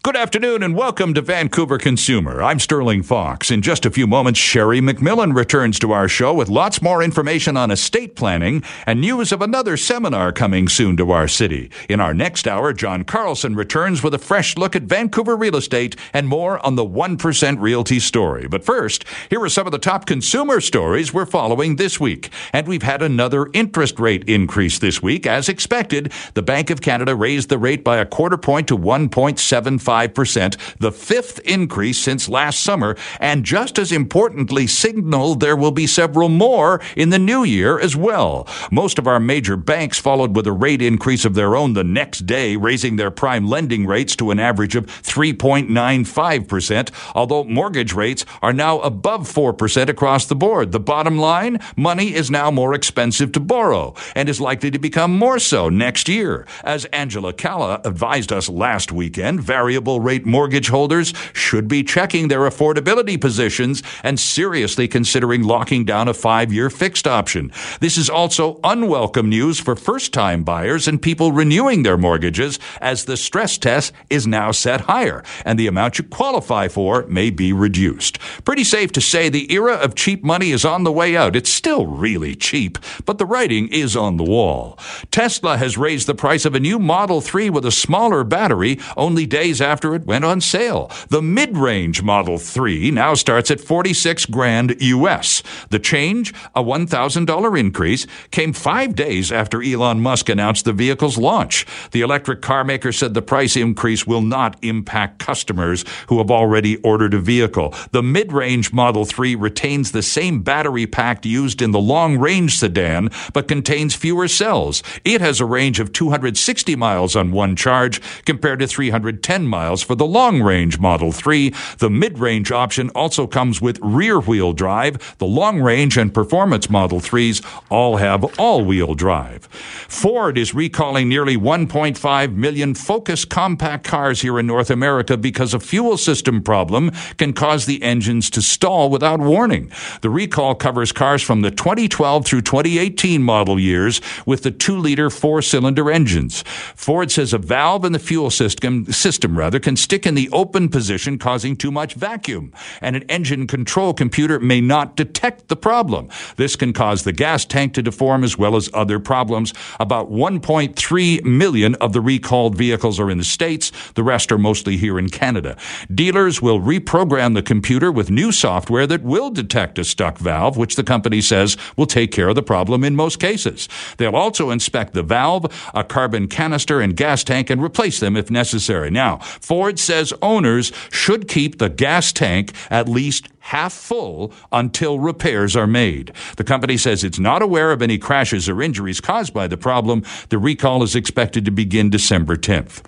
Good afternoon and welcome to Vancouver Consumer. I'm Sterling Fox. In just a few moments, Sherry McMillan returns to our show with lots more information on estate planning and news of another seminar coming soon to our city. In our next hour, John Carlson returns with a fresh look at Vancouver real estate and more on the 1% Realty story. But first, here are some of the top consumer stories we're following this week. And we've had another interest rate increase this week. As expected, the Bank of Canada raised the rate by a quarter point to 1.75 5%, the fifth increase since last summer, and just as importantly, signaled there will be several more in the new year as well. Most of our major banks followed with a rate increase of their own the next day, raising their prime lending rates to an average of 3.95%, although mortgage rates are now above 4% across the board. The bottom line, money is now more expensive to borrow and is likely to become more so next year. As Angela Calla advised us last weekend, variable variable rate mortgage holders should be checking their affordability positions and seriously considering locking down a five year fixed option. This is also unwelcome news for first time buyers and people renewing their mortgages as the stress test is now set higher and the amount you qualify for may be reduced. Pretty safe to say the era of cheap money is on the way out. It's still really cheap, but the writing is on the wall. Tesla has raised the price of a new Model 3 with a smaller battery only days after it went on sale. The mid-range Model 3 now starts at 46 grand US. The change, a $1,000 increase, came 5 days after Elon Musk announced the vehicle's launch. The electric car maker said the price increase will not impact customers who have already ordered a vehicle. The mid-range Model 3 retains the same battery pack used in the long-range sedan but contains fewer cells. It has a range of 260 miles on one charge compared to 310 miles miles for the long range Model 3. The mid range option also comes with rear wheel drive. The long range and performance Model 3s all have all wheel drive. Ford is recalling nearly 1.5 million Focus compact cars here in North America because a fuel system problem can cause the engines to stall without warning. The recall covers cars from the 2012 through 2018 model years with the 2 liter 4 cylinder engines. Ford says a valve in the fuel system, system can stick in the open position, causing too much vacuum, and an engine control computer may not detect the problem. This can cause the gas tank to deform as well as other problems. About 1.3 million of the recalled vehicles are in the States. The rest are mostly here in Canada. Dealers will reprogram the computer with new software that will detect a stuck valve, which the company says will take care of the problem in most cases. They'll also inspect the valve, a carbon canister, and gas tank and replace them if necessary. Now, Ford says owners should keep the gas tank at least half full until repairs are made. The company says it's not aware of any crashes or injuries caused by the problem. The recall is expected to begin December 10th.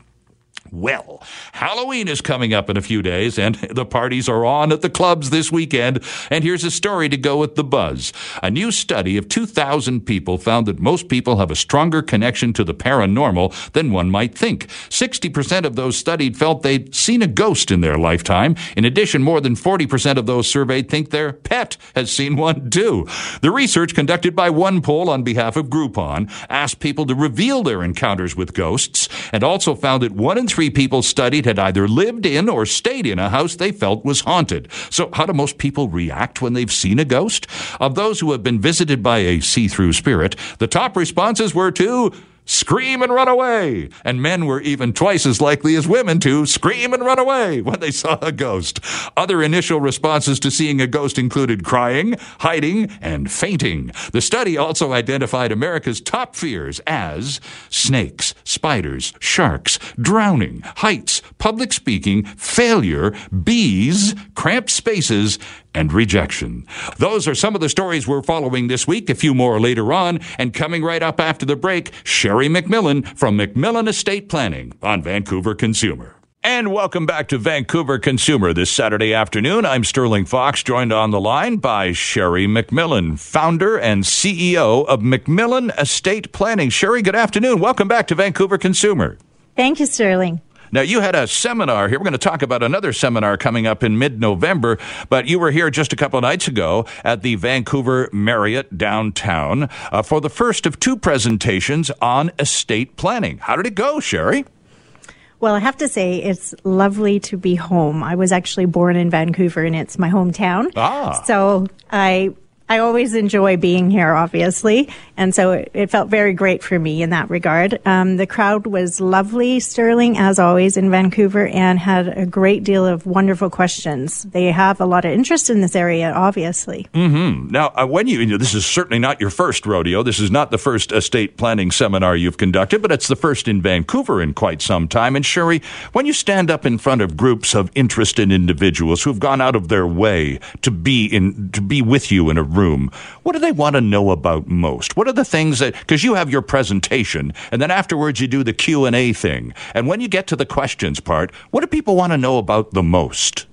Well, Halloween is coming up in a few days, and the parties are on at the clubs this weekend. And here's a story to go with the buzz. A new study of 2,000 people found that most people have a stronger connection to the paranormal than one might think. 60% of those studied felt they'd seen a ghost in their lifetime. In addition, more than 40% of those surveyed think their pet has seen one too. The research conducted by OnePoll on behalf of Groupon asked people to reveal their encounters with ghosts and also found that one in three three people studied had either lived in or stayed in a house they felt was haunted. So, how do most people react when they've seen a ghost? Of those who have been visited by a see through spirit, the top responses were to scream and run away. And men were even twice as likely as women to scream and run away when they saw a ghost. Other initial responses to seeing a ghost included crying, hiding, and fainting. The study also identified America's top fears as snakes, spiders, sharks, drowning, heights, public speaking, failure, bees, cramped spaces, and rejection. Those are some of the stories we're following this week, a few more later on, and coming right up after the break, Sherry McMillan from McMillan Estate Planning on Vancouver Consumer. And welcome back to Vancouver Consumer this Saturday afternoon. I'm Sterling Fox, joined on the line by Sherry McMillan, founder and CEO of McMillan Estate Planning. Sherry, good afternoon. Welcome back to Vancouver Consumer. Thank you, Sterling. Now, you had a seminar here. We're going to talk about another seminar coming up in mid November, but you were here just a couple of nights ago at the Vancouver Marriott downtown uh, for the first of two presentations on estate planning. How did it go, Sherry? Well, I have to say, it's lovely to be home. I was actually born in Vancouver and it's my hometown. Ah. So I I always enjoy being here, obviously, and so it, it felt very great for me in that regard. Um, the crowd was lovely, Sterling, as always, in Vancouver, and had a great deal of wonderful questions. They have a lot of interest in this area, obviously. Mm-hmm. Now, uh, when you, you know, this is certainly not your first rodeo. This is not the first estate planning seminar you've conducted, but it's the first in Vancouver in quite some time. And Sherry, when you stand up in front of groups of interested individuals who've gone out of their way to be in to be with you in a room what do they want to know about most? What are the things that because you have your presentation and then afterwards you do the Q&A thing. And when you get to the questions part, what do people want to know about the most?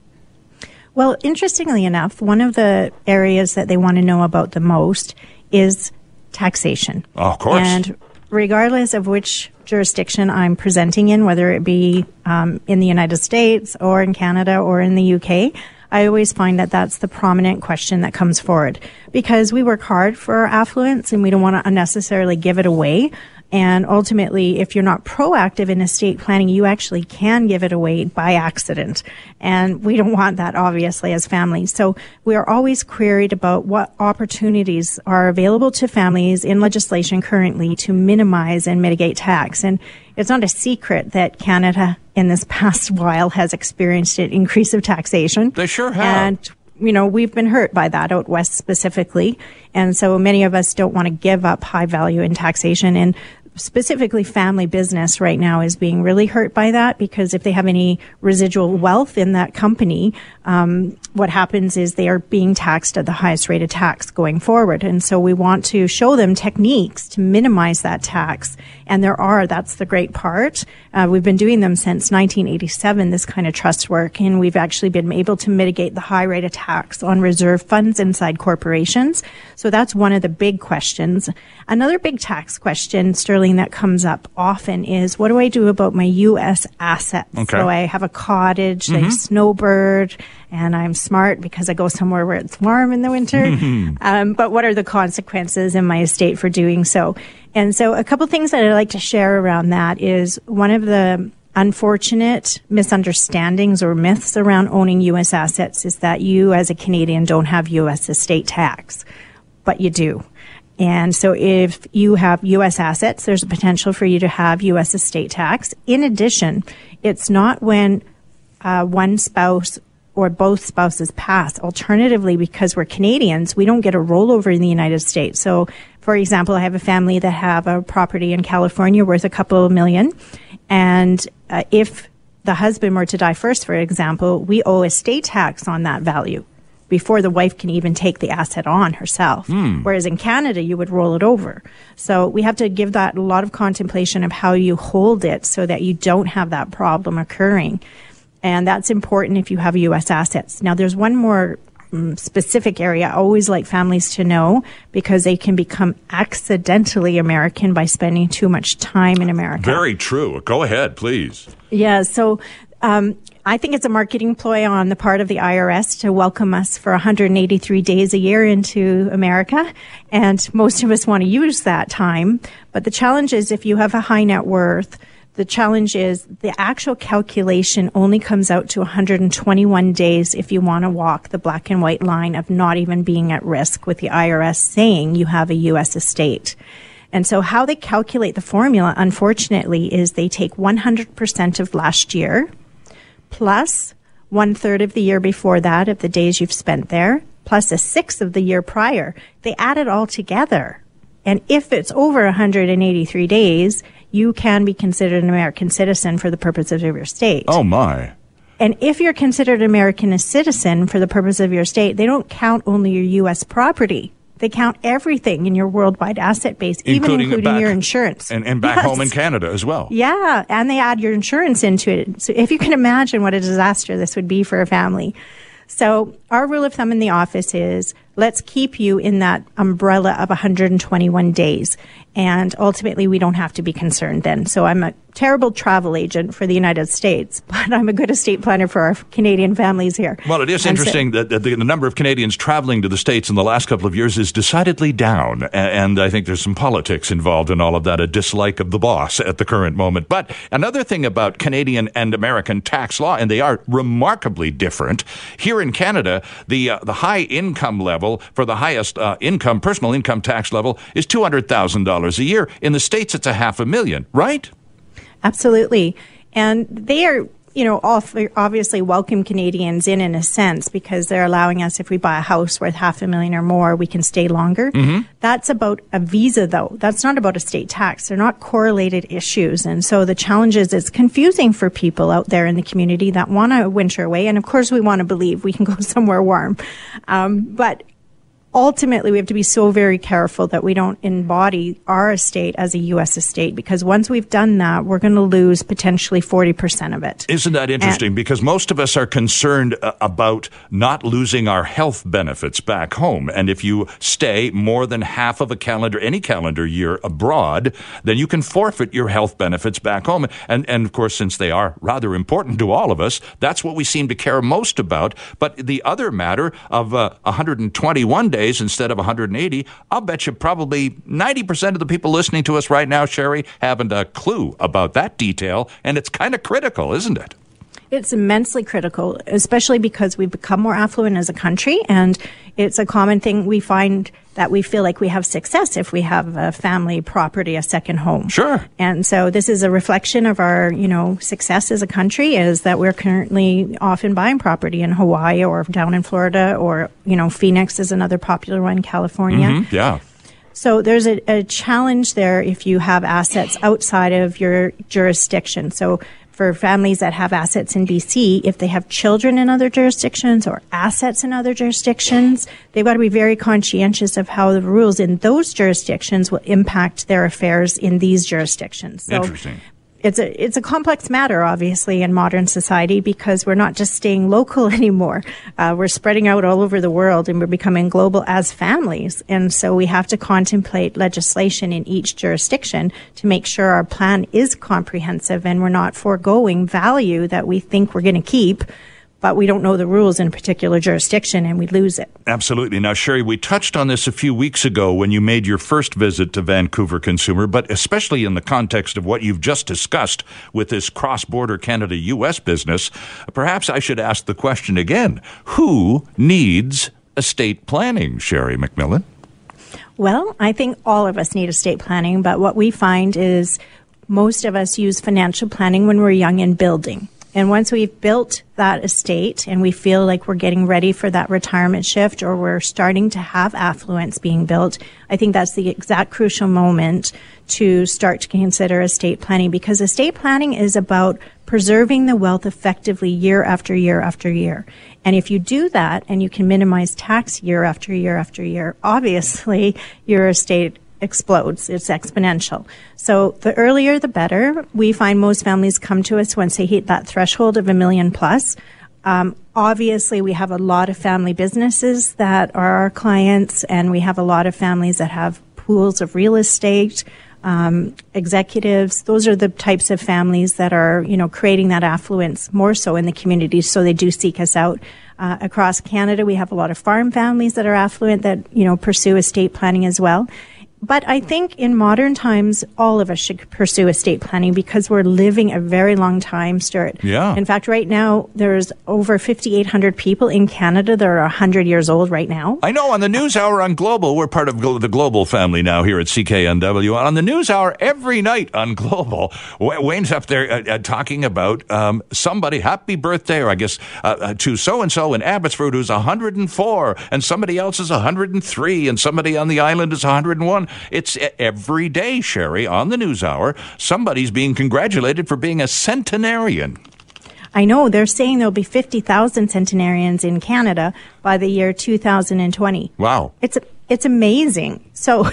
Well, interestingly enough, one of the areas that they want to know about the most is taxation. Oh, of course. And regardless of which jurisdiction I'm presenting in, whether it be um, in the United States or in Canada or in the UK, I always find that that's the prominent question that comes forward because we work hard for our affluence and we don't want to unnecessarily give it away. And ultimately, if you're not proactive in estate planning, you actually can give it away by accident. And we don't want that, obviously, as families. So we are always queried about what opportunities are available to families in legislation currently to minimize and mitigate tax. And it's not a secret that Canada in this past while has experienced an increase of taxation. They sure have. And you know, we've been hurt by that out west specifically. And so many of us don't want to give up high value in taxation. And specifically family business right now is being really hurt by that because if they have any residual wealth in that company, um, what happens is they are being taxed at the highest rate of tax going forward. And so we want to show them techniques to minimize that tax. And there are, that's the great part. Uh, we've been doing them since 1987, this kind of trust work, and we've actually been able to mitigate the high rate of tax on reserve funds inside corporations. So that's one of the big questions. Another big tax question, Sterling, that comes up often is what do I do about my U.S. assets? Okay. So I have a cottage, mm-hmm. a snowbird, and I'm smart because I go somewhere where it's warm in the winter. um, but what are the consequences in my estate for doing so? And so a couple things that I'd like to share around that is one of the unfortunate misunderstandings or myths around owning U.S. assets is that you as a Canadian don't have U.S. estate tax, but you do. And so if you have U.S. assets, there's a potential for you to have U.S. estate tax. In addition, it's not when uh, one spouse or both spouses pass. Alternatively, because we're Canadians, we don't get a rollover in the United States. So, for example, I have a family that have a property in California worth a couple of million. And uh, if the husband were to die first, for example, we owe estate tax on that value before the wife can even take the asset on herself. Mm. Whereas in Canada, you would roll it over. So we have to give that a lot of contemplation of how you hold it so that you don't have that problem occurring. And that's important if you have U.S. assets. Now, there's one more um, specific area I always like families to know because they can become accidentally American by spending too much time in America. Very true. Go ahead, please. Yeah. So, um, I think it's a marketing ploy on the part of the IRS to welcome us for 183 days a year into America. And most of us want to use that time. But the challenge is if you have a high net worth, the challenge is the actual calculation only comes out to 121 days if you want to walk the black and white line of not even being at risk with the IRS saying you have a U.S. estate. And so how they calculate the formula, unfortunately, is they take 100% of last year plus one third of the year before that of the days you've spent there, plus a sixth of the year prior. They add it all together. And if it's over 183 days, you can be considered an American citizen for the purposes of your state. Oh my. And if you're considered an American citizen for the purpose of your state, they don't count only your U.S. property. They count everything in your worldwide asset base, including even including your insurance. And, and back yes. home in Canada as well. Yeah, and they add your insurance into it. So if you can imagine what a disaster this would be for a family. So our rule of thumb in the office is let's keep you in that umbrella of 121 days. and ultimately we don't have to be concerned then. So I'm a terrible travel agent for the United States, but I'm a good estate planner for our Canadian families here. Well, it is and interesting so, that the, the, number of Canadians traveling to the States in the last couple of years is decidedly down. And I think there's some politics involved in all of that, a dislike of the boss at the current moment. But another thing about Canadian and American tax law, and they are remarkably different. Here in Canada, the, uh, the high income level for the highest uh, income, personal income tax level is $200,000 a year. In the States, it's a half a million, right? Absolutely. And they are, you know, obviously welcome Canadians in in a sense because they're allowing us, if we buy a house worth half a million or more, we can stay longer. Mm-hmm. That's about a visa, though. That's not about a state tax. They're not correlated issues. And so the challenge is it's confusing for people out there in the community that want to winter away. And of course, we want to believe we can go somewhere warm. Um, but ultimately we have to be so very careful that we don't embody our estate as a U.S. estate because once we've done that, we're going to lose potentially 40% of it. Isn't that interesting? And, because most of us are concerned uh, about not losing our health benefits back home. And if you stay more than half of a calendar, any calendar year abroad, then you can forfeit your health benefits back home. And, and of course, since they are rather important to all of us, that's what we seem to care most about. But the other matter of uh, 121 days days instead of 180, I'll bet you probably 90% of the people listening to us right now, Sherry, haven't a clue about that detail. And it's kind of critical, isn't it? It's immensely critical, especially because we've become more affluent as a country. And it's a common thing we find that we feel like we have success if we have a family property, a second home. Sure. And so this is a reflection of our, you know, success as a country is that we're currently often buying property in Hawaii or down in Florida or, you know, Phoenix is another popular one, California. Mm-hmm. Yeah. So there's a, a, challenge there if you have assets outside of your jurisdiction. So for families that have assets in BC, if they have children in other jurisdictions or assets in other jurisdictions, they've got to be very conscientious of how the rules in those jurisdictions will impact their affairs in these jurisdictions. So Interesting it's a it's a complex matter, obviously, in modern society because we're not just staying local anymore. Uh, we're spreading out all over the world, and we're becoming global as families. And so we have to contemplate legislation in each jurisdiction to make sure our plan is comprehensive and we're not foregoing value that we think we're going to keep but we don't know the rules in a particular jurisdiction and we lose it. Absolutely. Now, Sherry, we touched on this a few weeks ago when you made your first visit to Vancouver Consumer, but especially in the context of what you've just discussed with this cross border Canada US business, perhaps I should ask the question again who needs estate planning, Sherry McMillan? Well, I think all of us need estate planning, but what we find is most of us use financial planning when we're young and building. And once we've built that estate and we feel like we're getting ready for that retirement shift or we're starting to have affluence being built, I think that's the exact crucial moment to start to consider estate planning because estate planning is about preserving the wealth effectively year after year after year. And if you do that and you can minimize tax year after year after year, obviously your estate explodes. It's exponential. So the earlier the better. We find most families come to us once they hit that threshold of a million plus. Um, obviously, we have a lot of family businesses that are our clients, and we have a lot of families that have pools of real estate. Um, executives, those are the types of families that are, you know, creating that affluence more so in the community. So they do seek us out. Uh, across Canada, we have a lot of farm families that are affluent that, you know, pursue estate planning as well. But I think in modern times, all of us should pursue estate planning because we're living a very long time, Stuart. Yeah. In fact, right now, there's over 5,800 people in Canada that are 100 years old right now. I know on the News Hour on Global, we're part of the Global family now here at CKNW. On the News Hour every night on Global, Wayne's up there uh, uh, talking about um, somebody, happy birthday, or I guess uh, uh to so and so in Abbotsford who's 104, and somebody else is 103, and somebody on the island is 101. It's every day, Sherry, on the News Hour, somebody's being congratulated for being a centenarian. I know they're saying there'll be 50,000 centenarians in Canada by the year 2020. Wow. It's it's amazing. So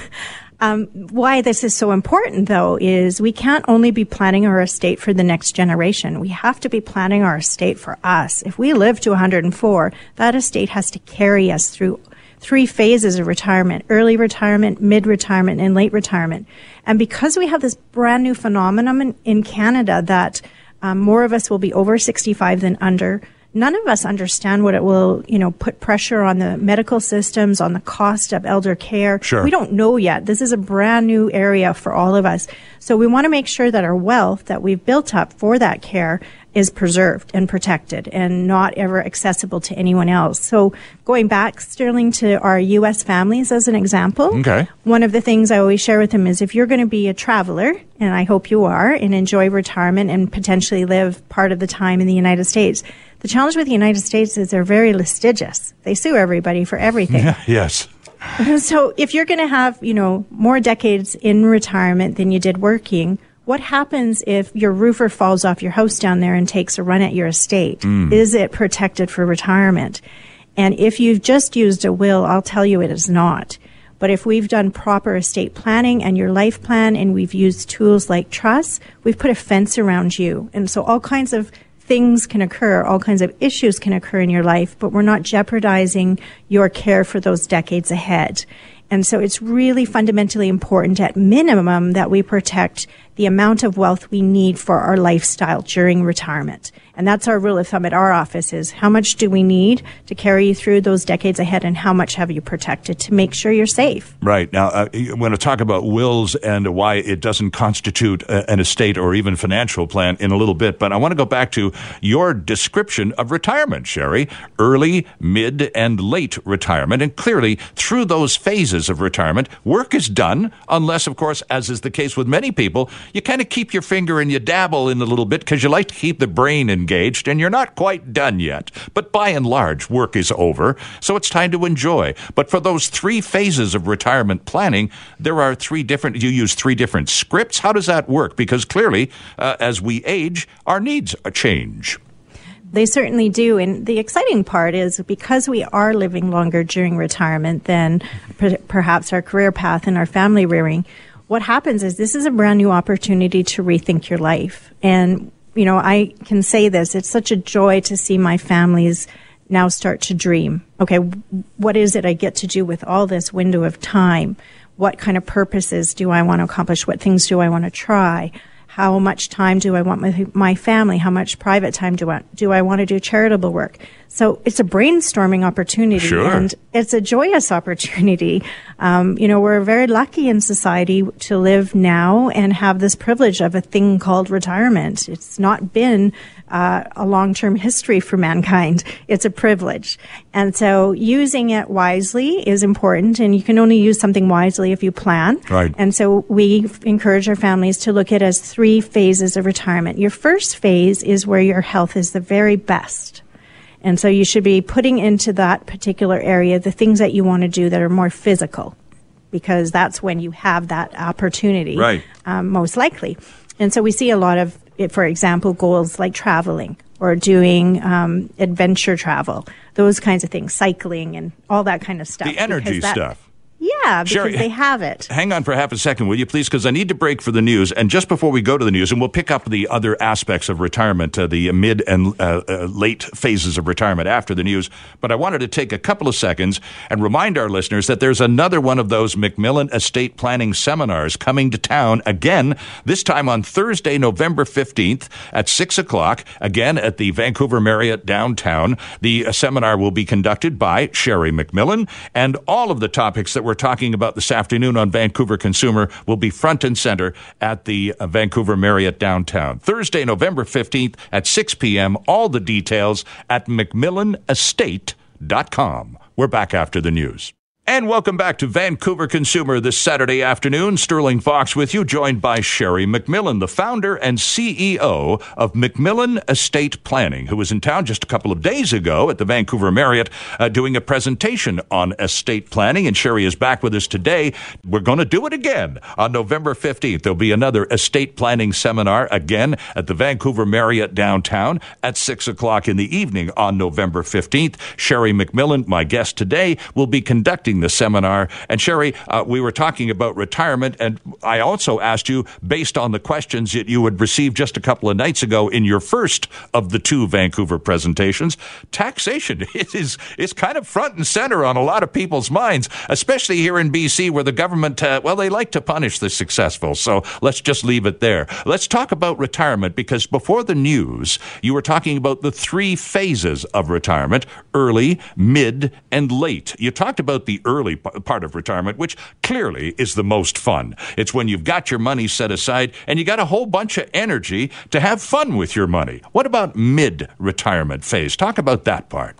um, why this is so important, though, is we can't only be planning our estate for the next generation. We have to be planning our estate for us. If we live to 104, that estate has to carry us through three phases of retirement early retirement, mid retirement, and late retirement. And because we have this brand new phenomenon in, Canada that um, more of us will be over 65 than under, none of us understand what it will, you know, put pressure on the medical systems, on the cost of elder care. Sure. We don't know yet. This is a brand new area for all of us. So we want to make sure that our wealth that we've built up for that care is preserved and protected and not ever accessible to anyone else. So going back, Sterling, to our U.S. families as an example. Okay. One of the things I always share with them is if you're going to be a traveler, and I hope you are, and enjoy retirement and potentially live part of the time in the United States, the challenge with the United States is they're very litigious. They sue everybody for everything. Yeah, yes. so if you're going to have, you know, more decades in retirement than you did working, what happens if your roofer falls off your house down there and takes a run at your estate? Mm. Is it protected for retirement? And if you've just used a will, I'll tell you it is not. But if we've done proper estate planning and your life plan and we've used tools like trusts, we've put a fence around you. And so all kinds of things can occur, all kinds of issues can occur in your life, but we're not jeopardizing your care for those decades ahead. And so it's really fundamentally important at minimum that we protect the amount of wealth we need for our lifestyle during retirement. And that's our rule of thumb at our office is how much do we need to carry you through those decades ahead and how much have you protected to make sure you're safe? Right. Now, uh, I'm going to talk about wills and why it doesn't constitute a, an estate or even financial plan in a little bit, but I want to go back to your description of retirement, Sherry. Early, mid, and late retirement. And clearly, through those phases of retirement, work is done, unless, of course, as is the case with many people, you kind of keep your finger and you dabble in a little bit because you like to keep the brain engaged and you're not quite done yet. But by and large, work is over, so it's time to enjoy. But for those three phases of retirement planning, there are three different, you use three different scripts. How does that work? Because clearly, uh, as we age, our needs change. They certainly do. And the exciting part is because we are living longer during retirement than per- perhaps our career path and our family rearing, what happens is this is a brand new opportunity to rethink your life. And, you know, I can say this, it's such a joy to see my families now start to dream. Okay, what is it I get to do with all this window of time? What kind of purposes do I want to accomplish? What things do I want to try? How much time do I want with my family? How much private time do I, want do I want to do charitable work? So it's a brainstorming opportunity sure. and it's a joyous opportunity. Um, you know, we're very lucky in society to live now and have this privilege of a thing called retirement. It's not been uh, a long-term history for mankind. It's a privilege. And so using it wisely is important and you can only use something wisely if you plan. Right. And so we encourage our families to look at it as three phases of retirement. Your first phase is where your health is the very best. And so you should be putting into that particular area the things that you want to do that are more physical because that's when you have that opportunity. Right. Um, most likely. And so we see a lot of, for example, goals like traveling or doing um, adventure travel, those kinds of things, cycling and all that kind of stuff. The energy that, stuff. Yeah, because Sherry, they have it. Hang on for half a second, will you please? Because I need to break for the news. And just before we go to the news, and we'll pick up the other aspects of retirement, uh, the mid and uh, uh, late phases of retirement after the news. But I wanted to take a couple of seconds and remind our listeners that there's another one of those McMillan estate planning seminars coming to town again, this time on Thursday, November 15th at 6 o'clock, again at the Vancouver Marriott downtown. The uh, seminar will be conducted by Sherry McMillan, and all of the topics we're talking about this afternoon on Vancouver Consumer will be front and center at the uh, Vancouver Marriott downtown. Thursday, November 15th at 6 p.m. All the details at McMillanestate.com. We're back after the news. And welcome back to Vancouver Consumer this Saturday afternoon. Sterling Fox with you, joined by Sherry McMillan, the founder and CEO of McMillan Estate Planning, who was in town just a couple of days ago at the Vancouver Marriott uh, doing a presentation on estate planning. And Sherry is back with us today. We're going to do it again on November 15th. There'll be another estate planning seminar again at the Vancouver Marriott downtown at 6 o'clock in the evening on November 15th. Sherry McMillan, my guest today, will be conducting attending the seminar. And Sherry, uh, we were talking about retirement, and I also asked you, based on the questions that you had received just a couple of nights ago in your first of the two Vancouver presentations, taxation is is kind of front and center on a lot of people's minds, especially here in BC, where the government, uh, well, they like to punish the successful. So let's just leave it there. Let's talk about retirement because before the news, you were talking about the three phases of retirement early, mid, and late. You talked about the early part of retirement, which clearly is the most fun. It's when you've got your money set aside and you got a whole bunch of energy to have fun with your money. What about mid retirement phase? Talk about that part.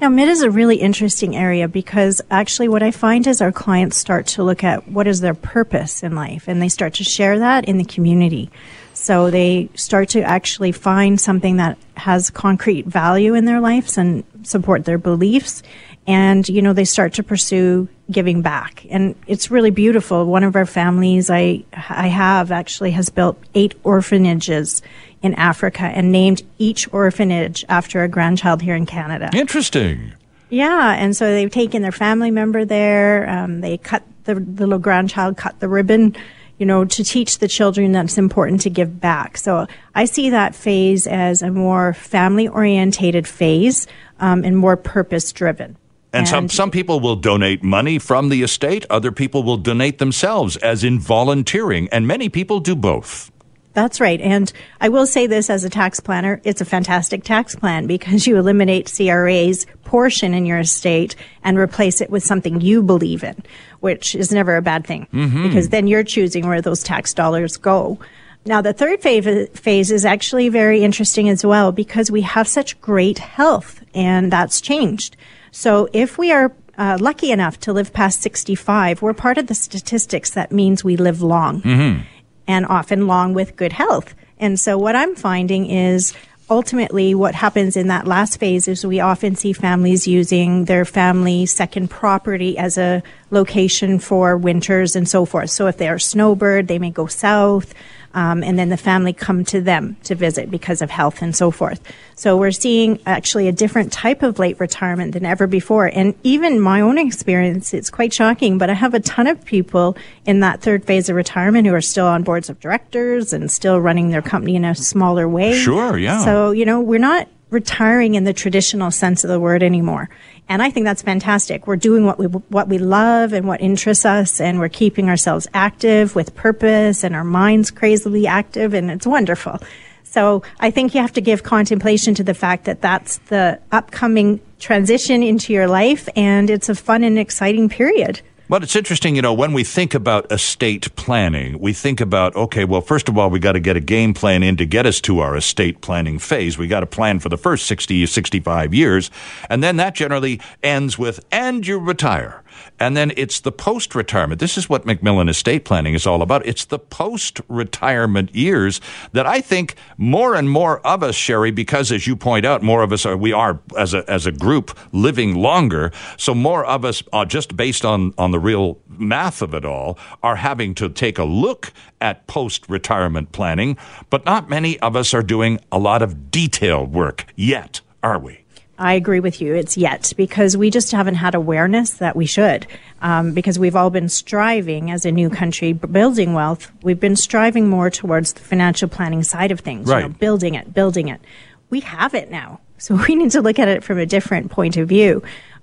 Now, mid is a really interesting area because actually, what I find is our clients start to look at what is their purpose in life and they start to share that in the community. So they start to actually find something that has concrete value in their lives and support their beliefs. And, you know, they start to pursue giving back. And it's really beautiful. One of our families I, I have actually has built eight orphanages in Africa and named each orphanage after a grandchild here in Canada. Interesting. Yeah. And so they've taken their family member there. Um, they cut the, the little grandchild, cut the ribbon you know, to teach the children that it's important to give back. So I see that phase as a more family orientated phase um, and more purpose driven. And, and, some, some people will donate money from the estate, other people will donate themselves, as in volunteering, and many people do both. That's right. And I will say this as a tax planner, it's a fantastic tax plan because you eliminate CRA's portion in your estate and replace it with something you believe in, which is never a bad thing mm-hmm. because then you're choosing where those tax dollars go. Now, the third phase is actually very interesting as well because we have such great health and that's changed. So if we are uh, lucky enough to live past 65, we're part of the statistics that means we live long. Mm-hmm and often long with good health. And so what I'm finding is ultimately what happens in that last phase is we often see families using their family second property as a location for winters and so forth. So if they are snowbird, they may go south um, and then the family come to them to visit because of health and so forth. So we're seeing actually a different type of late retirement than ever before. And even my own experience, it's quite shocking, but I have a ton of people in that third phase of retirement who are still on boards of directors and still running their company in a smaller way. Sure, yeah. So, you know, we're not retiring in the traditional sense of the word anymore. And I think that's fantastic. We're doing what we what we love and what interests us, and we're keeping ourselves active with purpose, and our minds crazily active, and it's wonderful. So I think you have to give contemplation to the fact that that's the upcoming transition into your life, and it's a fun and exciting period. But it's interesting, you know, when we think about estate planning, we think about, okay, well, first of all, we got to get a game plan in to get us to our estate planning phase. We got to plan for the first 60, 65 years. And then that generally ends with, and you retire. And then it's the post retirement. This is what McMillan estate planning is all about. It's the post retirement years that I think more and more of us, Sherry, because as you point out, more of us are, we are as a, as a group living longer. So more of us are just based on, on the real math of it all are having to take a look at post retirement planning, but not many of us are doing a lot of detailed work yet, are we? I agree with you. It's yet because we just haven't had awareness that we should. Um, because we've all been striving as a new country, building wealth. We've been striving more towards the financial planning side of things, right. you know, building it, building it. We have it now. So we need to look at it from a different point of view.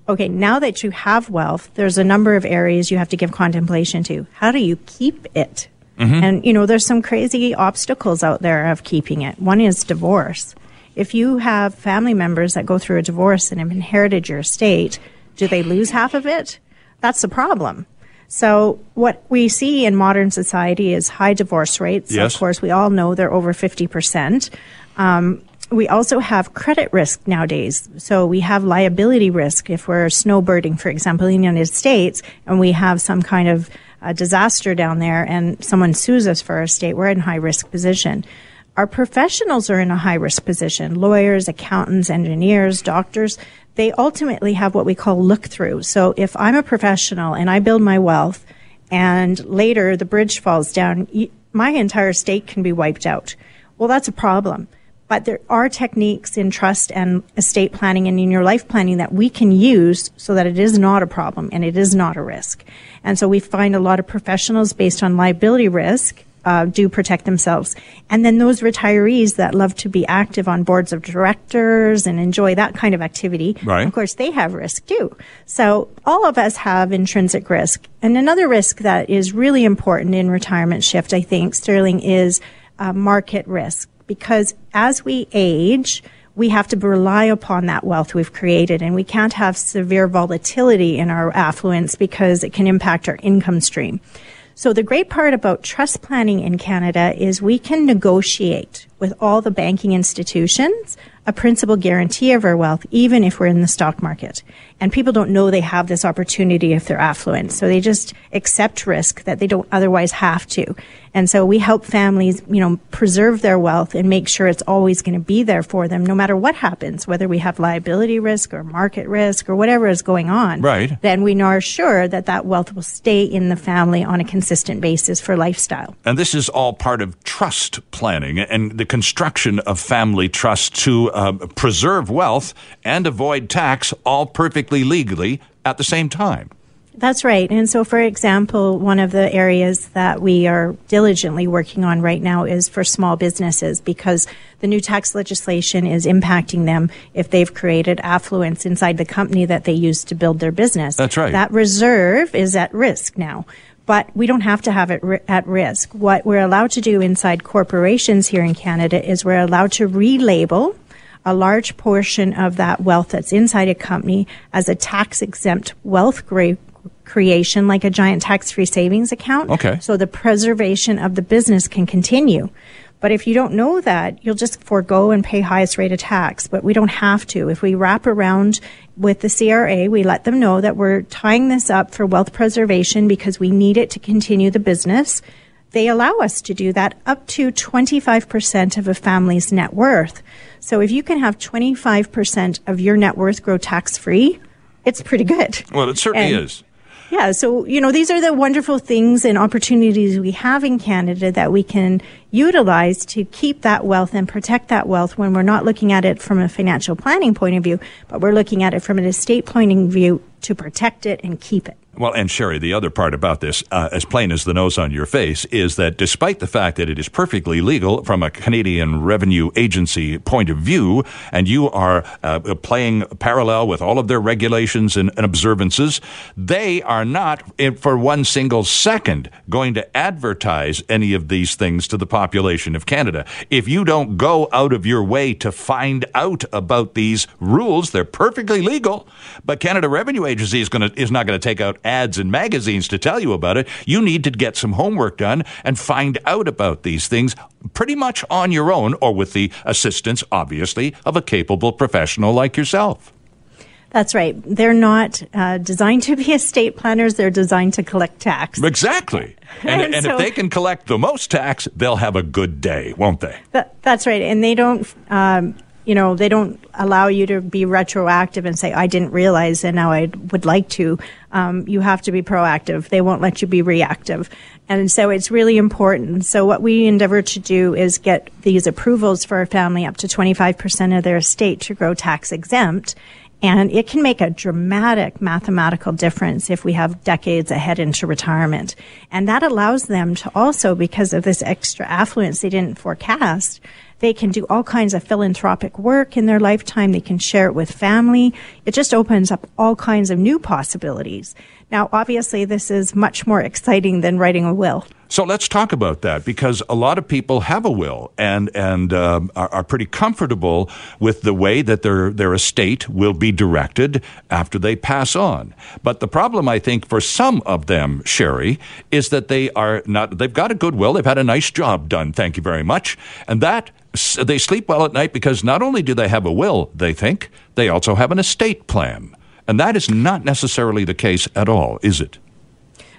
Okay, now that you have wealth, there's a number of areas you have to give contemplation to. How do you keep it? Mm-hmm. And, you know, there's some crazy obstacles out there of keeping it. One is divorce if you have family members that go through a divorce and have inherited your estate, do they lose half of it? That's the problem. So what we see in modern society is high divorce rates. Yes. Of course, we all know they're over 50%. Um, we also have credit risk nowadays. So we have liability risk if we're snowbirding, for example, in the United States, and we have some kind of uh, disaster down there and someone sues us for our estate, we're in high risk position. Our professionals are in a high risk position. Lawyers, accountants, engineers, doctors, they ultimately have what we call look through. So if I'm a professional and I build my wealth and later the bridge falls down, my entire state can be wiped out. Well, that's a problem. But there are techniques in trust and estate planning and in your life planning that we can use so that it is not a problem and it is not a risk. And so we find a lot of professionals based on liability risk uh, do protect themselves. And then those retirees that love to be active on boards of directors and enjoy that kind of activity, right. of course, they have risk too. So all of us have intrinsic risk. And another risk that is really important in retirement shift, I think, Sterling, is uh, market risk. Because as we age, we have to rely upon that wealth we've created and we can't have severe volatility in our affluence because it can impact our income stream. So the great part about trust planning in Canada is we can negotiate with all the banking institutions a principal guarantee of our wealth, even if we're in the stock market. And people don't know they have this opportunity if they're affluent. So they just accept risk that they don't otherwise have to. And so we help families, you know, preserve their wealth and make sure it's always going to be there for them no matter what happens, whether we have liability risk or market risk or whatever is going on. Right. Then we are sure that that wealth will stay in the family on a consistent basis for lifestyle. And this is all part of trust planning and the construction of family trust to uh, preserve wealth and avoid tax all perfectly legally at the same time. That's right. And so, for example, one of the areas that we are diligently working on right now is for small businesses because the new tax legislation is impacting them if they've created affluence inside the company that they use to build their business. That's right. That reserve is at risk now. But we don't have to have it ri- at risk. What we're allowed to do inside corporations here in Canada is we're allowed to relabel a large portion of that wealth that's inside a company as a tax exempt wealth gra- creation, like a giant tax free savings account. Okay. So the preservation of the business can continue. But if you don't know that, you'll just forego and pay highest rate of tax. But we don't have to. If we wrap around with the CRA, we let them know that we're tying this up for wealth preservation because we need it to continue the business. They allow us to do that up to 25% of a family's net worth. So if you can have 25% of your net worth grow tax free, it's pretty good. Well, it certainly And- is. Yeah, so you know these are the wonderful things and opportunities we have in Canada that we can utilize to keep that wealth and protect that wealth when we're not looking at it from a financial planning point of view, but we're looking at it from an estate planning view to protect it and keep it. Well, and Sherry, the other part about this, uh, as plain as the nose on your face, is that despite the fact that it is perfectly legal from a Canadian Revenue Agency point of view, and you are uh, playing parallel with all of their regulations and, and observances, they are not, in, for one single second, going to advertise any of these things to the population of Canada. If you don't go out of your way to find out about these rules, they're perfectly legal, but Canada Revenue Agency is going to is not going to take out ads in magazines to tell you about it. You need to get some homework done and find out about these things pretty much on your own or with the assistance, obviously, of a capable professional like yourself. That's right. They're not uh, designed to be estate planners. They're designed to collect tax. Exactly. And, And and so- if they can collect the most tax, they'll have a good day, won't they? That, that's right. And they don't, um, you know, they don't allow you to be retroactive and say, I didn't realize and now I would like to. Um, you have to be proactive. They won't let you be reactive. And so it's really important. So what we endeavor to do is get these approvals for a family up to 25% of their estate to grow tax exempt. And it can make a dramatic mathematical difference if we have decades ahead into retirement. And that allows them to also, because of this extra affluence they didn't forecast, they can do all kinds of philanthropic work in their lifetime. They can share it with family. It just opens up all kinds of new possibilities. Now, obviously, this is much more exciting than writing a will. So let's talk about that because a lot of people have a will and and um, are, are pretty comfortable with the way that their their estate will be directed after they pass on. But the problem, I think, for some of them, Sherry, is that they are not. They've got a good will. They've had a nice job done. Thank you very much, and that. They sleep well at night because not only do they have a will, they think, they also have an estate plan. And that is not necessarily the case at all, is it?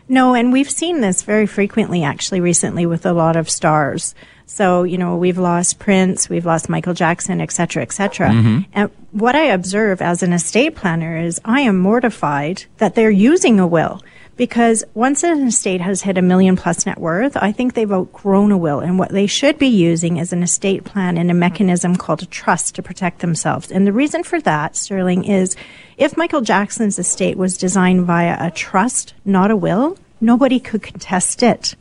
No, and we've seen this very frequently actually recently with a lot of stars. So, you know, we've lost Prince, we've lost Michael Jackson, et cetera, et cetera. Mm-hmm. And what I observe as an estate planner is I am mortified that they're using a will because once an estate has hit a million plus net worth, I think they've outgrown a will. And what they should be using is an estate plan and a mechanism called a trust to protect themselves. And the reason for that, Sterling, is if Michael Jackson's estate was designed via a trust, not a will, nobody could contest it.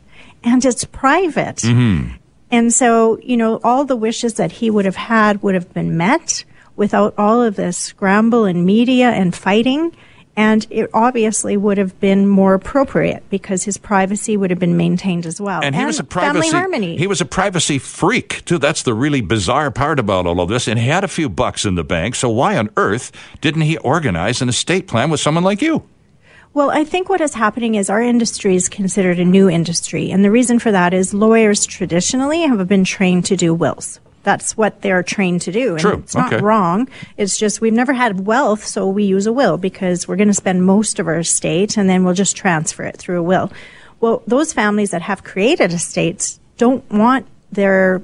And it's private. Mm-hmm. And so, you know, all the wishes that he would have had would have been met without all of this scramble and media and fighting. And it obviously would have been more appropriate because his privacy would have been maintained as well. And, and he was a privacy, family harmony. He was a privacy freak too. That's the really bizarre part about all of this. And he had a few bucks in the bank. So why on earth didn't he organize an estate plan with someone like you? Well, I think what is happening is our industry is considered a new industry. And the reason for that is lawyers traditionally have been trained to do wills that's what they're trained to do. And True. it's not okay. wrong. It's just we've never had wealth, so we use a will because we're going to spend most of our estate and then we'll just transfer it through a will. Well, those families that have created estates don't want their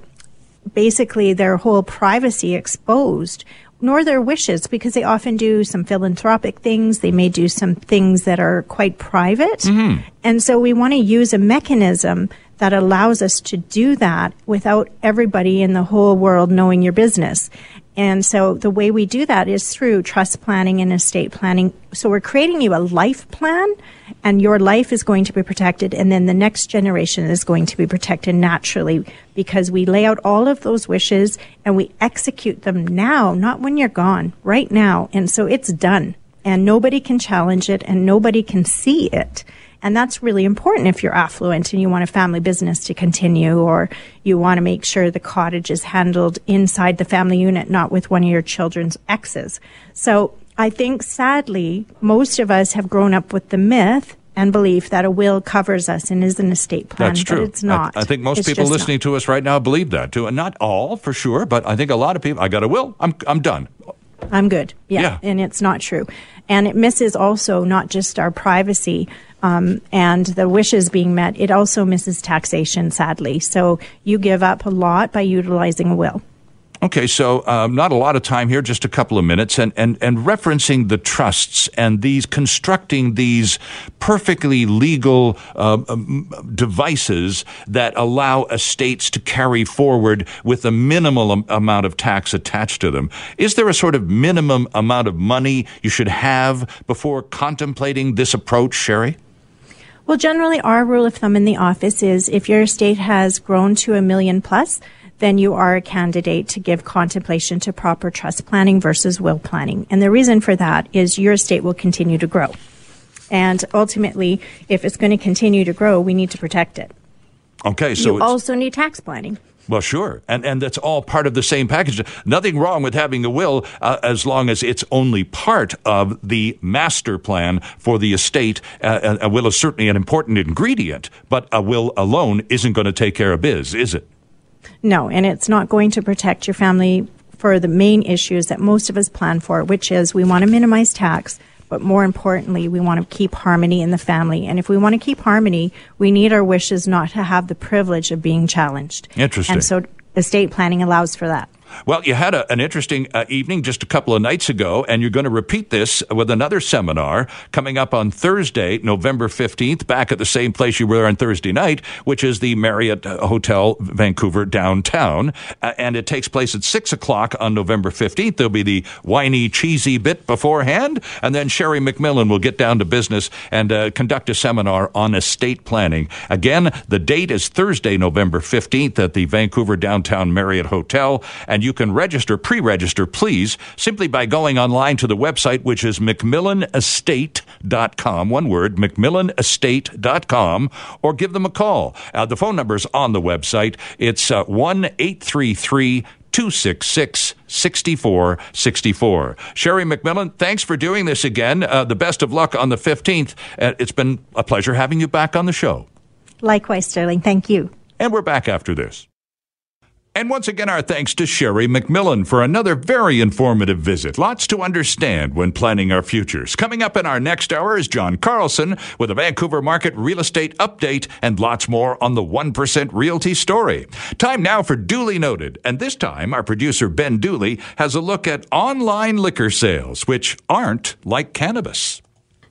basically their whole privacy exposed nor their wishes because they often do some philanthropic things. They may do some things that are quite private. Mm-hmm. And so we want to use a mechanism that allows us to do that without everybody in the whole world knowing your business. And so the way we do that is through trust planning and estate planning. So we're creating you a life plan and your life is going to be protected. And then the next generation is going to be protected naturally because we lay out all of those wishes and we execute them now, not when you're gone, right now. And so it's done and nobody can challenge it and nobody can see it. And that's really important if you're affluent and you want a family business to continue or you want to make sure the cottage is handled inside the family unit, not with one of your children's exes. So I think sadly, most of us have grown up with the myth and belief that a will covers us and is an estate plan. That's true. But it's not. I, I think most it's people listening not. to us right now believe that too. And not all, for sure, but I think a lot of people, I got a will, I'm, I'm done. I'm good. Yeah. Yeah. And it's not true. And it misses also not just our privacy um, and the wishes being met, it also misses taxation, sadly. So you give up a lot by utilizing a will. Okay, so um, not a lot of time here, just a couple of minutes, and, and, and referencing the trusts and these constructing these perfectly legal uh, um, devices that allow estates to carry forward with a minimal am- amount of tax attached to them. Is there a sort of minimum amount of money you should have before contemplating this approach, Sherry? Well, generally, our rule of thumb in the office is if your estate has grown to a million plus, then you are a candidate to give contemplation to proper trust planning versus will planning. And the reason for that is your estate will continue to grow. And ultimately, if it's going to continue to grow, we need to protect it. Okay, so you also need tax planning. Well, sure, and and that's all part of the same package. Nothing wrong with having a will, uh, as long as it's only part of the master plan for the estate. Uh, a will is certainly an important ingredient, but a will alone isn't going to take care of biz, is it? No, and it's not going to protect your family for the main issues that most of us plan for, which is we want to minimize tax, but more importantly, we want to keep harmony in the family. And if we want to keep harmony, we need our wishes not to have the privilege of being challenged. Interesting. And so estate planning allows for that. Well, you had a, an interesting uh, evening just a couple of nights ago, and you're going to repeat this with another seminar coming up on Thursday, November 15th, back at the same place you were on Thursday night, which is the Marriott uh, Hotel Vancouver downtown. Uh, and it takes place at 6 o'clock on November 15th. There'll be the winey, cheesy bit beforehand, and then Sherry McMillan will get down to business and uh, conduct a seminar on estate planning. Again, the date is Thursday, November 15th at the Vancouver Downtown Marriott Hotel. And you can register, pre register, please, simply by going online to the website, which is McMillanestate.com. One word, McMillanestate.com, or give them a call. Uh, the phone number is on the website. It's uh, 1 833 266 6464. Sherry McMillan, thanks for doing this again. Uh, the best of luck on the 15th. Uh, it's been a pleasure having you back on the show. Likewise, Sterling. Thank you. And we're back after this. And once again, our thanks to Sherry McMillan for another very informative visit. Lots to understand when planning our futures. Coming up in our next hour is John Carlson with a Vancouver market real estate update and lots more on the 1% realty story. Time now for Duly Noted. And this time, our producer Ben Dooley has a look at online liquor sales, which aren't like cannabis.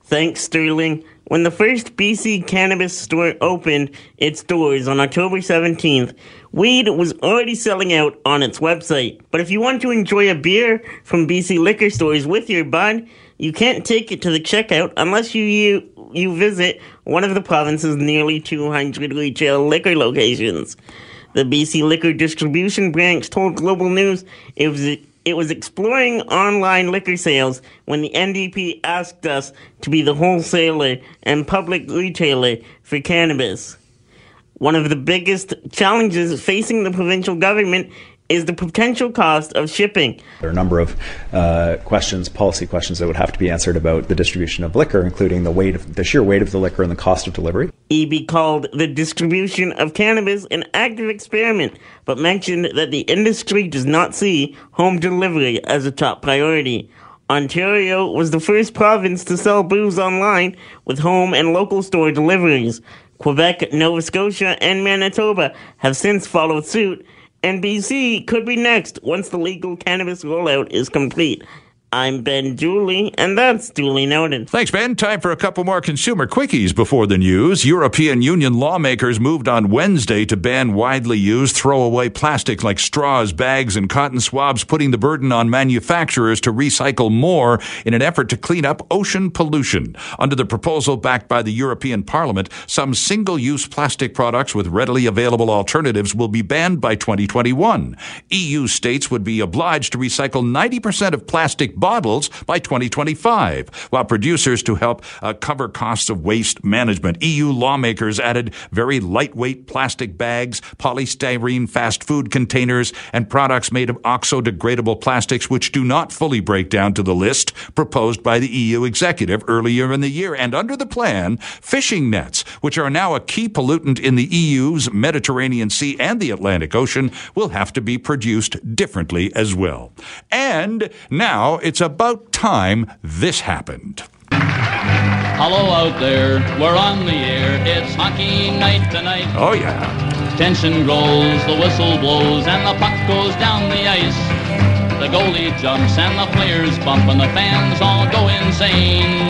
Thanks, Sterling. When the first BC cannabis store opened its doors on October 17th, weed was already selling out on its website. But if you want to enjoy a beer from BC liquor stores with your bud, you can't take it to the checkout unless you, you, you visit one of the province's nearly 200 retail liquor locations. The BC Liquor Distribution Branch told Global News it was it was exploring online liquor sales when the NDP asked us to be the wholesaler and public retailer for cannabis. One of the biggest challenges facing the provincial government is the potential cost of shipping. There are a number of uh, questions, policy questions that would have to be answered about the distribution of liquor, including the weight of the sheer weight of the liquor and the cost of delivery. EB called the distribution of cannabis an active experiment, but mentioned that the industry does not see home delivery as a top priority. Ontario was the first province to sell booze online with home and local store deliveries. Quebec, Nova Scotia, and Manitoba have since followed suit and BC could be next once the legal cannabis rollout is complete. I'm Ben Dooley, and that's duly noted. Thanks, Ben. Time for a couple more consumer quickies before the news. European Union lawmakers moved on Wednesday to ban widely used throwaway plastic like straws, bags, and cotton swabs, putting the burden on manufacturers to recycle more in an effort to clean up ocean pollution. Under the proposal backed by the European Parliament, some single use plastic products with readily available alternatives will be banned by 2021. EU states would be obliged to recycle 90% of plastic bottles by 2025, while producers to help uh, cover costs of waste management. EU lawmakers added very lightweight plastic bags, polystyrene fast food containers, and products made of oxo-degradable plastics which do not fully break down to the list proposed by the EU executive earlier in the year. And under the plan, fishing nets, which are now a key pollutant in the EU's Mediterranean Sea and the Atlantic Ocean, will have to be produced differently as well. And now it's about time this happened. Hello out there, we're on the air. It's hockey night tonight. Oh, yeah. Tension grows, the whistle blows, and the puck goes down the ice. The goalie jumps and the players bump, and the fans all go insane.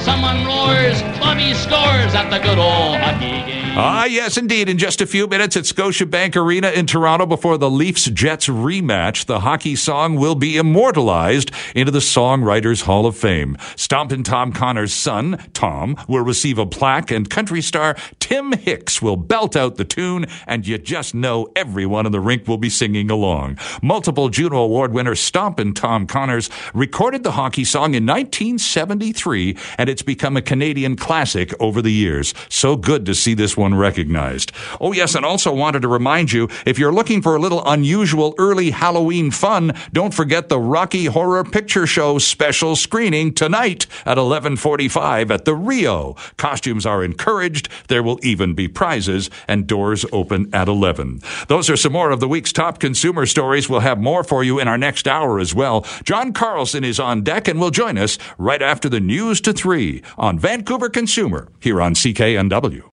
Someone roars, Bobby scores at the good old hockey game. Ah, yes, indeed. In just a few minutes at Scotiabank Arena in Toronto before the Leafs Jets rematch, the hockey song will be immortalized into the Songwriters Hall of Fame. Stompin' Tom Connors' son, Tom, will receive a plaque, and country star Tim Hicks will belt out the tune, and you just know everyone in the rink will be singing along. Multiple Juno Award winner Stompin' Tom Connors recorded the hockey song in 1973, and it's become a Canadian classic over the years. So good to see this one recognized. Oh, yes, and also wanted to remind you if you're looking for a little unusual early Halloween fun, don't forget the Rocky Horror Picture Show special screening tonight at 11:45 at the Rio. Costumes are encouraged. There will even be prizes and doors open at 11. Those are some more of the week's top consumer stories. We'll have more for you in our next hour as well. John Carlson is on deck and will join us right after the news to 3 on Vancouver Consumer here on CKNW.